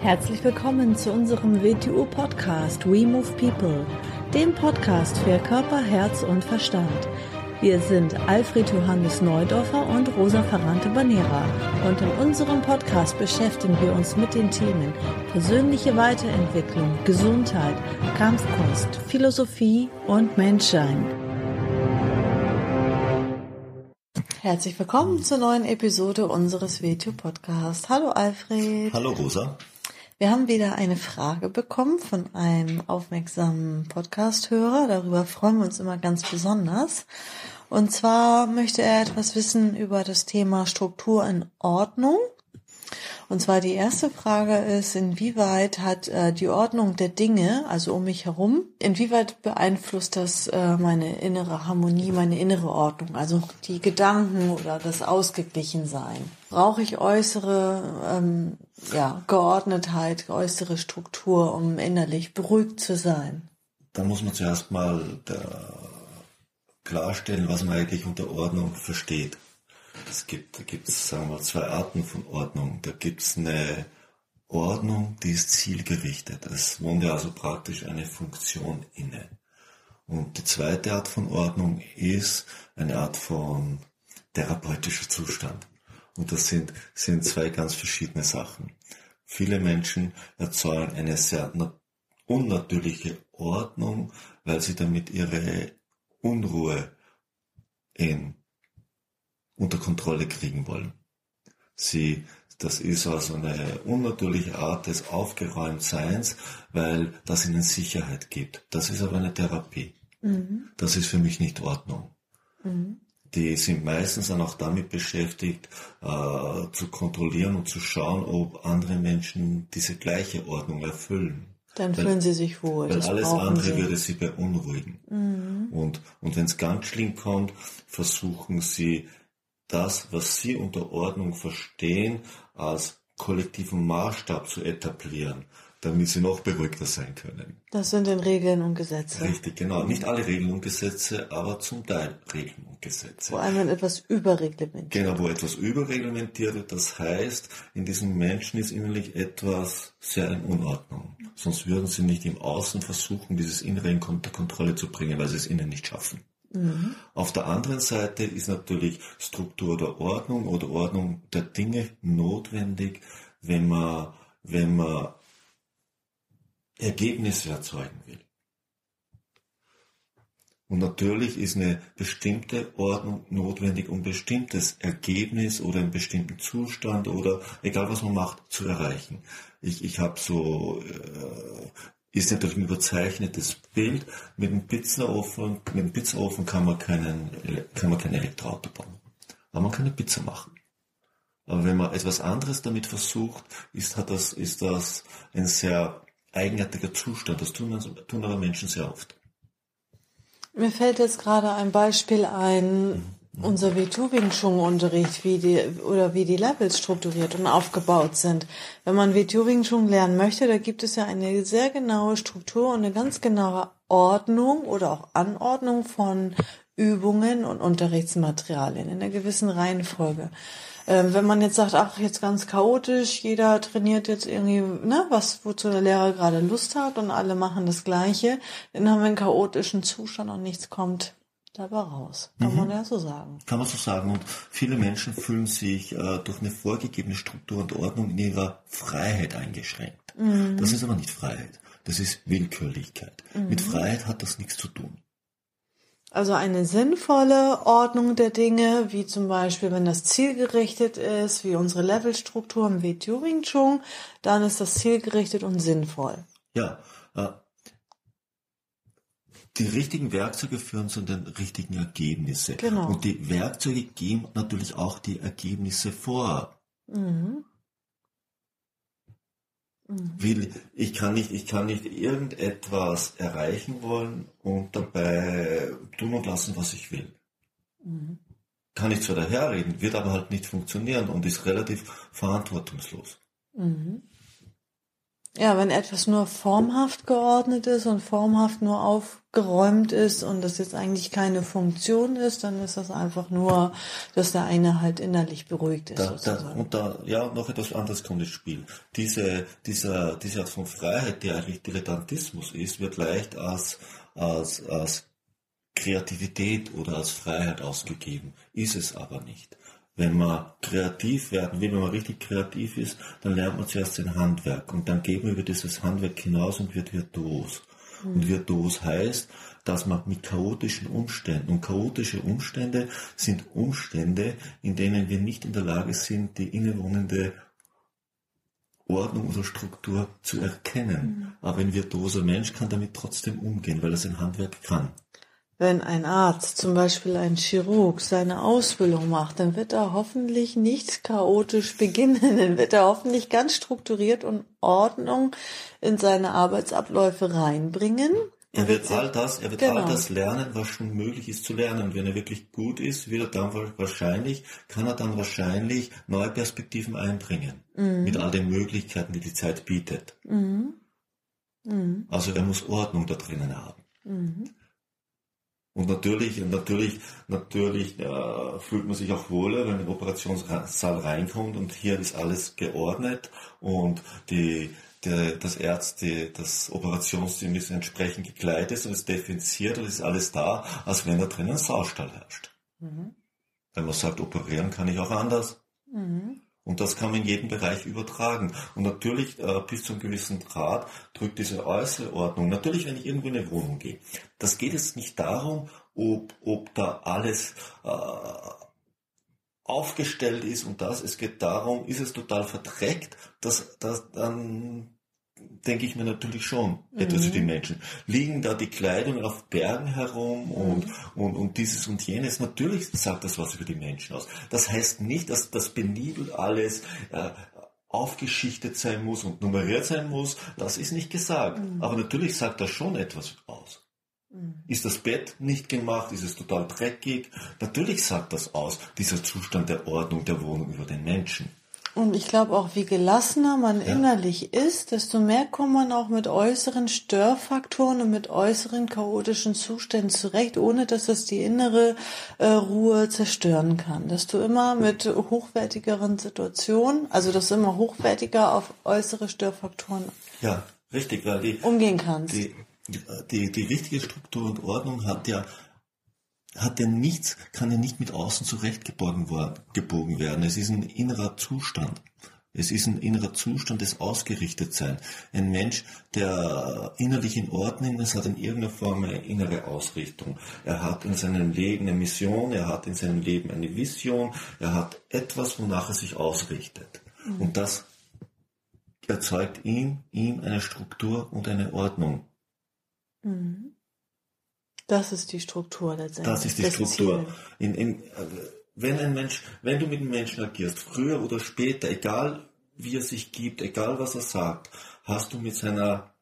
Herzlich willkommen zu unserem WTU-Podcast We Move People, dem Podcast für Körper, Herz und Verstand. Wir sind Alfred Johannes Neudorfer und Rosa Ferrante Banera und in unserem Podcast beschäftigen wir uns mit den Themen persönliche Weiterentwicklung, Gesundheit, Kampfkunst, Philosophie und Menschsein. Herzlich willkommen zur neuen Episode unseres WTU Podcasts. Hallo Alfred. Hallo Rosa. Wir haben wieder eine Frage bekommen von einem aufmerksamen Podcast-Hörer. Darüber freuen wir uns immer ganz besonders. Und zwar möchte er etwas wissen über das Thema Struktur in Ordnung. Und zwar die erste Frage ist, inwieweit hat äh, die Ordnung der Dinge, also um mich herum, inwieweit beeinflusst das äh, meine innere Harmonie, meine innere Ordnung, also die Gedanken oder das Ausgeglichensein? Brauche ich äußere ähm, ja, Geordnetheit, äußere Struktur, um innerlich beruhigt zu sein? Da muss man zuerst mal klarstellen, was man eigentlich unter Ordnung versteht. Es gibt, da gibt es, sagen wir, zwei Arten von Ordnung. Da gibt es eine Ordnung, die ist zielgerichtet. Es wohnt ja also praktisch eine Funktion inne. Und die zweite Art von Ordnung ist eine Art von therapeutischer Zustand. Und das sind, sind zwei ganz verschiedene Sachen. Viele Menschen erzeugen eine sehr unnatürliche Ordnung, weil sie damit ihre Unruhe in unter Kontrolle kriegen wollen. Sie, das ist also eine unnatürliche Art des Aufgeräumtseins, weil das ihnen Sicherheit gibt. Das ist aber eine Therapie. Mhm. Das ist für mich nicht Ordnung. Mhm. Die sind meistens dann auch damit beschäftigt, äh, zu kontrollieren und zu schauen, ob andere Menschen diese gleiche Ordnung erfüllen. Dann weil, fühlen sie sich wohl. Weil alles andere sie. würde sie beunruhigen. Mhm. Und, und wenn es ganz schlimm kommt, versuchen sie das, was Sie unter Ordnung verstehen, als kollektiven Maßstab zu etablieren, damit Sie noch beruhigter sein können. Das sind dann Regeln und Gesetze. Richtig, genau. Nicht alle Regeln und Gesetze, aber zum Teil Regeln und Gesetze. Vor allem, wenn etwas überreglementiert Genau, wo etwas überreglementiert wird. Das heißt, in diesem Menschen ist innerlich etwas sehr in Unordnung. Sonst würden sie nicht im Außen versuchen, dieses Innere in Kontrolle zu bringen, weil sie es innen nicht schaffen. Mhm. Auf der anderen Seite ist natürlich Struktur der Ordnung oder Ordnung der Dinge notwendig, wenn man, wenn man Ergebnisse erzeugen will. Und natürlich ist eine bestimmte Ordnung notwendig, um bestimmtes Ergebnis oder einen bestimmten Zustand oder egal was man macht, zu erreichen. Ich, ich habe so äh, ist natürlich ein überzeichnetes Bild. Mit dem Pizzaofen, mit dem Pizzaofen kann man keinen, kann man kein Elektroauto bauen. Aber man kann eine Pizza machen. Aber wenn man etwas anderes damit versucht, ist, hat das, ist das ein sehr eigenartiger Zustand. Das tun, tun aber Menschen sehr oft. Mir fällt jetzt gerade ein Beispiel ein, mhm unser WTU Wing Chun Unterricht, wie die oder wie die Levels strukturiert und aufgebaut sind. Wenn man WTU Wing Chun lernen möchte, da gibt es ja eine sehr genaue Struktur und eine ganz genaue Ordnung oder auch Anordnung von Übungen und Unterrichtsmaterialien in einer gewissen Reihenfolge. Ähm, wenn man jetzt sagt, ach, jetzt ganz chaotisch, jeder trainiert jetzt irgendwie, ne, was, wozu der Lehrer gerade Lust hat und alle machen das Gleiche, dann haben wir einen chaotischen Zustand und nichts kommt dabei raus. Kann mhm. man ja so sagen. Kann man so sagen. Und viele Menschen fühlen sich äh, durch eine vorgegebene Struktur und Ordnung in ihrer Freiheit eingeschränkt. Mhm. Das ist aber nicht Freiheit. Das ist Willkürlichkeit. Mhm. Mit Freiheit hat das nichts zu tun. Also eine sinnvolle Ordnung der Dinge, wie zum Beispiel, wenn das zielgerichtet ist, wie unsere Levelstruktur wie Turing Chung, dann ist das zielgerichtet und sinnvoll. Ja, äh, die richtigen Werkzeuge führen zu den richtigen Ergebnissen. Genau. Und die Werkzeuge geben natürlich auch die Ergebnisse vor. Mhm. Mhm. ich kann nicht, ich kann nicht irgendetwas erreichen wollen und dabei tun und lassen, was ich will. Mhm. Kann ich zwar daherreden, wird aber halt nicht funktionieren und ist relativ verantwortungslos. Mhm. Ja, wenn etwas nur formhaft geordnet ist und formhaft nur aufgeräumt ist und das jetzt eigentlich keine Funktion ist, dann ist das einfach nur, dass der eine halt innerlich beruhigt ist. Da, da, und da, ja, noch etwas anderes kommt ins Spiel. Diese, dieser, diese Art von Freiheit, die eigentlich Dilettantismus ist, wird leicht als, als, als Kreativität oder als Freiheit ausgegeben. Ist es aber nicht. Wenn man kreativ werden will, wenn man richtig kreativ ist, dann lernt man zuerst ein Handwerk und dann geht man über dieses Handwerk hinaus und wird virtuos. Mhm. Und virtuos heißt, dass man mit chaotischen Umständen, und chaotische Umstände sind Umstände, in denen wir nicht in der Lage sind, die innewohnende Ordnung oder Struktur zu erkennen. Mhm. Aber ein virtuoser Mensch kann damit trotzdem umgehen, weil er sein Handwerk kann. Wenn ein Arzt, zum Beispiel ein Chirurg, seine Ausbildung macht, dann wird er hoffentlich nicht chaotisch beginnen, dann wird er hoffentlich ganz strukturiert und Ordnung in seine Arbeitsabläufe reinbringen. Er wird all das, er wird genau. all das lernen, was schon möglich ist zu lernen. Wenn er wirklich gut ist, wird er dann wahrscheinlich, kann er dann wahrscheinlich neue Perspektiven einbringen. Mhm. Mit all den Möglichkeiten, die die Zeit bietet. Mhm. Mhm. Also er muss Ordnung da drinnen haben. Und natürlich, natürlich, natürlich äh, fühlt man sich auch wohler, wenn man den Operationssaal reinkommt und hier ist alles geordnet und die, der, das Ärzte, das Operationsteam ist entsprechend gekleidet und ist defensiert und ist alles da, als wenn da drinnen ein Saustall herrscht. Mhm. Wenn man sagt, operieren kann ich auch anders. Mhm. Und das kann man in jedem Bereich übertragen. Und natürlich äh, bis zu einem gewissen Grad drückt diese äußere Ordnung. Natürlich, wenn ich irgendwo in eine Wohnung gehe. Das geht jetzt nicht darum, ob, ob da alles äh, aufgestellt ist und das. Es geht darum, ist es total verdreckt, dass, dass dann denke ich mir natürlich schon mhm. etwas für die Menschen. Liegen da die Kleidung auf Bergen herum mhm. und, und, und dieses und jenes? Natürlich sagt das was über die Menschen aus. Das heißt nicht, dass das benibelt alles äh, aufgeschichtet sein muss und nummeriert sein muss. Das ist nicht gesagt. Mhm. Aber natürlich sagt das schon etwas aus. Mhm. Ist das Bett nicht gemacht? Ist es total dreckig? Natürlich sagt das aus, dieser Zustand der Ordnung der Wohnung über den Menschen. Und ich glaube auch, wie gelassener man ja. innerlich ist, desto mehr kommt man auch mit äußeren Störfaktoren und mit äußeren chaotischen Zuständen zurecht, ohne dass es die innere äh, Ruhe zerstören kann. Dass du immer mit hochwertigeren Situationen, also dass du immer hochwertiger auf äußere Störfaktoren ja, richtig, weil die, umgehen kannst. Die, die, die richtige Struktur und Ordnung hat ja hat ja nichts, kann ja nicht mit außen zurechtgebogen gebogen werden. Es ist ein innerer Zustand. Es ist ein innerer Zustand des Ausgerichtetsein. Ein Mensch, der innerlich in Ordnung ist, hat in irgendeiner Form eine innere Ausrichtung. Er hat in seinem Leben eine Mission, er hat in seinem Leben eine Vision, er hat etwas, wonach er sich ausrichtet. Mhm. Und das erzeugt ihm, ihm eine Struktur und eine Ordnung. Mhm. Das ist die Struktur letztendlich. Das ist die das Struktur. In, in, wenn ein Mensch, wenn du mit einem Menschen agierst, früher oder später, egal wie er sich gibt, egal was er sagt, hast du mit seiner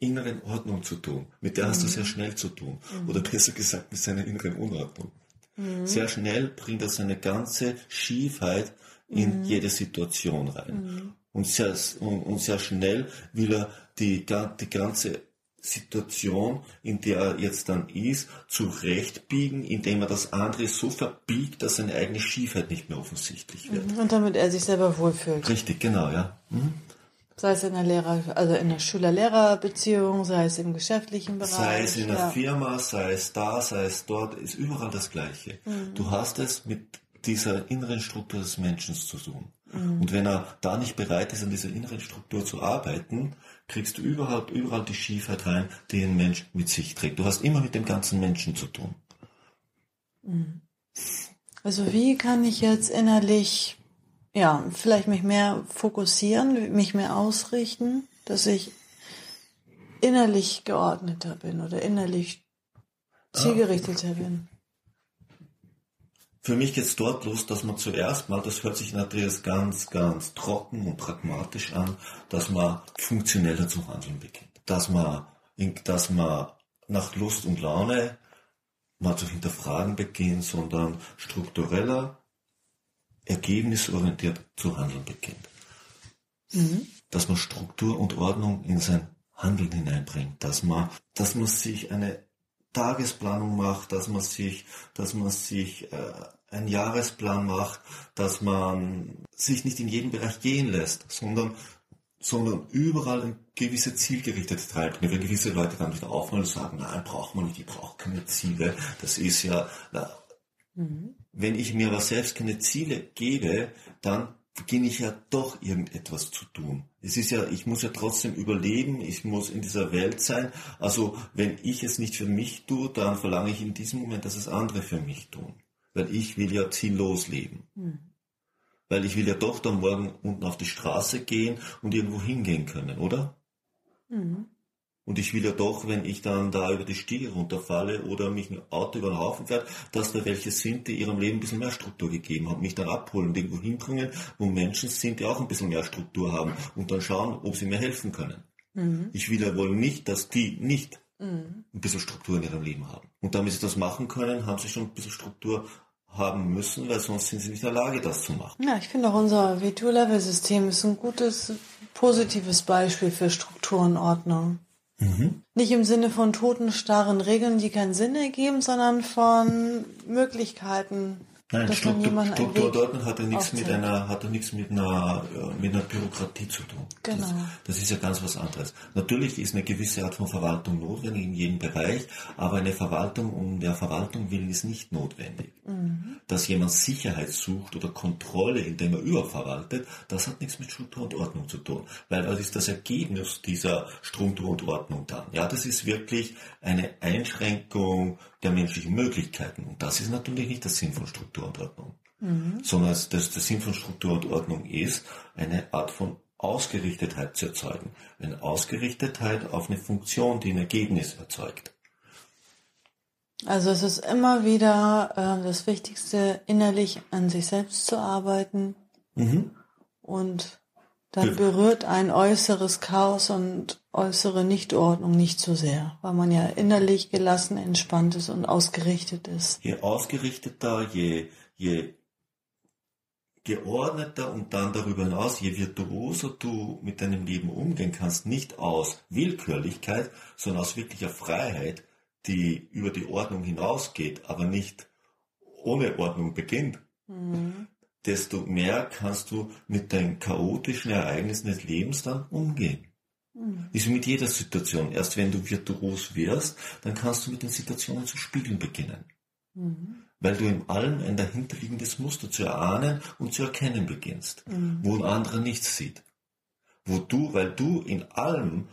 inneren Ordnung zu tun. Mit der hast mhm. du sehr schnell zu tun. Mhm. Oder besser gesagt, mit seiner inneren Unordnung. Mhm. Sehr schnell bringt er seine ganze Schiefheit in mhm. jede Situation rein. Mhm. Und sehr, und, und sehr schnell will er die, die ganze Situation, in der er jetzt dann ist, zurechtbiegen, indem er das andere so verbiegt, dass seine eigene Schiefheit nicht mehr offensichtlich wird. Mhm. Und damit er sich selber wohlfühlt. Richtig, genau, ja. Mhm. Sei es in der Lehrer, also in der Schüler-Lehrer-Beziehung, sei es im geschäftlichen Bereich. Sei es in der ja. Firma, sei es da, sei es dort, ist überall das Gleiche. Mhm. Du hast es mit dieser inneren Struktur des Menschen zu tun. Mhm. Und wenn er da nicht bereit ist, an dieser inneren Struktur zu arbeiten, kriegst du überhaupt überall die Schiefheit rein, die ein Mensch mit sich trägt. Du hast immer mit dem ganzen Menschen zu tun. Mhm. Also wie kann ich jetzt innerlich, ja, vielleicht mich mehr fokussieren, mich mehr ausrichten, dass ich innerlich geordneter bin oder innerlich zielgerichteter bin? Für mich geht es dort los, dass man zuerst mal, das hört sich natürlich ganz, ganz trocken und pragmatisch an, dass man funktioneller zu handeln beginnt. Dass man, dass man nach Lust und Laune mal zu hinterfragen beginnt, sondern struktureller, ergebnisorientiert zu handeln beginnt. Mhm. Dass man Struktur und Ordnung in sein Handeln hineinbringt, dass man, dass man sich eine Tagesplanung macht, dass man sich, dass man sich äh, einen Jahresplan macht, dass man sich nicht in jedem Bereich gehen lässt, sondern sondern überall eine gewisse Zielgerichtete treibt. wenn gewisse Leute dann wieder aufhören und sagen, nein, braucht man nicht, ich brauche keine Ziele. Das ist ja, na, mhm. wenn ich mir aber selbst keine Ziele gebe, dann beginne ich ja doch irgendetwas zu tun. Es ist ja, ich muss ja trotzdem überleben, ich muss in dieser Welt sein. Also wenn ich es nicht für mich tue, dann verlange ich in diesem Moment, dass es andere für mich tun. Weil ich will ja ziellos leben. Mhm weil ich will ja doch dann morgen unten auf die Straße gehen und irgendwo hingehen können, oder? Mhm. Und ich will ja doch, wenn ich dann da über die Stiege runterfalle oder mich ein Auto über den Haufen fährt, dass da welche sind, die ihrem Leben ein bisschen mehr Struktur gegeben haben, mich dann abholen und irgendwo hinbringen, wo Menschen sind, die auch ein bisschen mehr Struktur haben und dann schauen, ob sie mir helfen können. Mhm. Ich will ja wohl nicht, dass die nicht mhm. ein bisschen Struktur in ihrem Leben haben. Und damit sie das machen können, haben sie schon ein bisschen Struktur haben müssen, weil sonst sind sie nicht in der Lage, das zu machen. Ja, ich finde auch unser V2-Level-System ist ein gutes, positives Beispiel für Strukturenordnung. Mhm. Nicht im Sinne von toten, starren Regeln, die keinen Sinn ergeben, sondern von Möglichkeiten, Nein, Struktur, Strukturordnung hat ja nichts mit einer, hat ja nichts mit einer, mit einer Bürokratie zu tun. Genau. Das, das, ist ja ganz was anderes. Natürlich ist eine gewisse Art von Verwaltung notwendig in jedem Bereich, aber eine Verwaltung um der Verwaltung willen ist nicht notwendig. Mhm. Dass jemand Sicherheit sucht oder Kontrolle, indem er überverwaltet, das hat nichts mit Struktur und Ordnung zu tun. Weil das ist das Ergebnis dieser Struktur und Ordnung dann. Ja, das ist wirklich eine Einschränkung der menschlichen Möglichkeiten. Und das ist natürlich nicht der Sinn von Struktur und Ordnung. Mhm. Sondern das, der Sinn von Struktur und Ordnung ist, eine Art von Ausgerichtetheit zu erzeugen. Eine Ausgerichtetheit auf eine Funktion, die ein Ergebnis erzeugt. Also es ist immer wieder äh, das Wichtigste, innerlich an sich selbst zu arbeiten mhm. und dann berührt ein äußeres Chaos und äußere Nichtordnung nicht so sehr, weil man ja innerlich gelassen, entspannt ist und ausgerichtet ist. Je ausgerichteter, je, je geordneter und dann darüber hinaus, je virtuoser du mit deinem Leben umgehen kannst, nicht aus Willkürlichkeit, sondern aus wirklicher Freiheit, die über die Ordnung hinausgeht, aber nicht ohne Ordnung beginnt, mhm desto mehr kannst du mit den chaotischen Ereignissen des Lebens dann umgehen. Ist mit jeder Situation. Erst wenn du virtuos wirst, dann kannst du mit den Situationen zu spielen beginnen. Mhm. Weil du in allem ein dahinterliegendes Muster zu erahnen und zu erkennen beginnst, mhm. wo ein anderer nichts sieht. Wo du, weil du in allem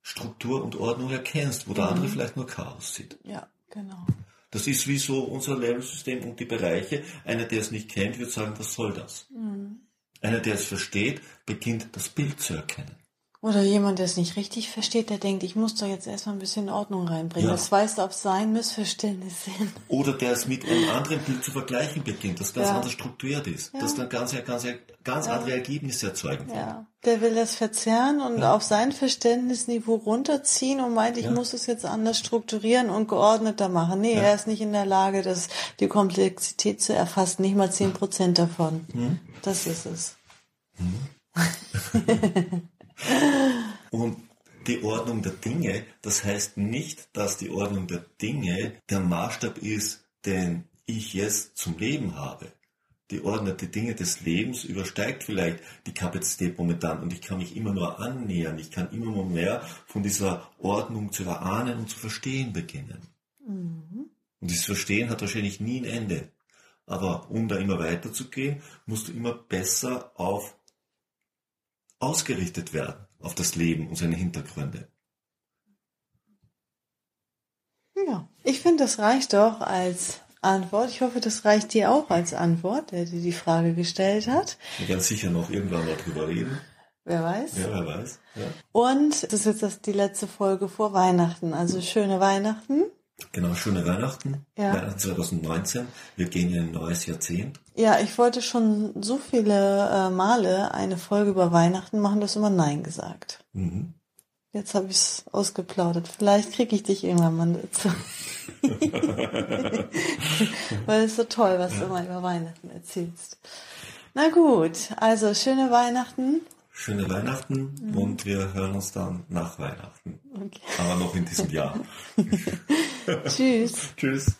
Struktur und Ordnung erkennst, wo der andere mhm. vielleicht nur Chaos sieht. Ja, genau. Das ist wie so unser Level-System und die Bereiche. Einer, der es nicht kennt, wird sagen, was soll das? Mhm. Einer, der es versteht, beginnt das Bild zu erkennen. Oder jemand, der es nicht richtig versteht, der denkt, ich muss da jetzt erstmal ein bisschen Ordnung reinbringen. Ja. Das weist auf sein Missverständnis hin. Oder der es mit einem anderen Bild zu vergleichen beginnt, das ganz ja. anders strukturiert ist, ja. das dann ganz, ganz, ganz andere Ergebnisse erzeugen kann. Ja. Der will das verzerren und auf sein Verständnisniveau runterziehen und meint, ich muss es jetzt anders strukturieren und geordneter machen. Nee, er ist nicht in der Lage, das, die Komplexität zu erfassen, nicht mal zehn Prozent davon. Hm. Das ist es. Hm. Und die Ordnung der Dinge, das heißt nicht, dass die Ordnung der Dinge der Maßstab ist, den ich jetzt zum Leben habe. Die Ordnung der Dinge des Lebens übersteigt vielleicht die Kapazität momentan und ich kann mich immer nur annähern. Ich kann immer nur mehr von dieser Ordnung zu erahnen und zu verstehen beginnen. Mhm. Und dieses Verstehen hat wahrscheinlich nie ein Ende. Aber um da immer weiterzugehen, musst du immer besser auf ausgerichtet werden auf das Leben und seine Hintergründe. Ja, ich finde, das reicht doch als Antwort. Ich hoffe, das reicht dir auch als Antwort, der dir die Frage gestellt hat. Wir werden sicher noch irgendwann mal drüber reden. Wer weiß? Ja, wer weiß. Ja. Und das ist jetzt die letzte Folge vor Weihnachten. Also schöne Weihnachten. Genau, schöne Weihnachten. Ja. Weihnachten 2019. Wir gehen in ein neues Jahrzehnt. Ja, ich wollte schon so viele äh, Male eine Folge über Weihnachten machen, dass immer Nein gesagt. Mhm. Jetzt habe ich es ausgeplaudert. Vielleicht kriege ich dich irgendwann mal dazu. Weil es so toll, was du immer über Weihnachten erzählst. Na gut, also schöne Weihnachten. Schöne Weihnachten mhm. und wir hören uns dann nach Weihnachten. Okay. Aber noch in diesem Jahr. Tschüss. Tschüss.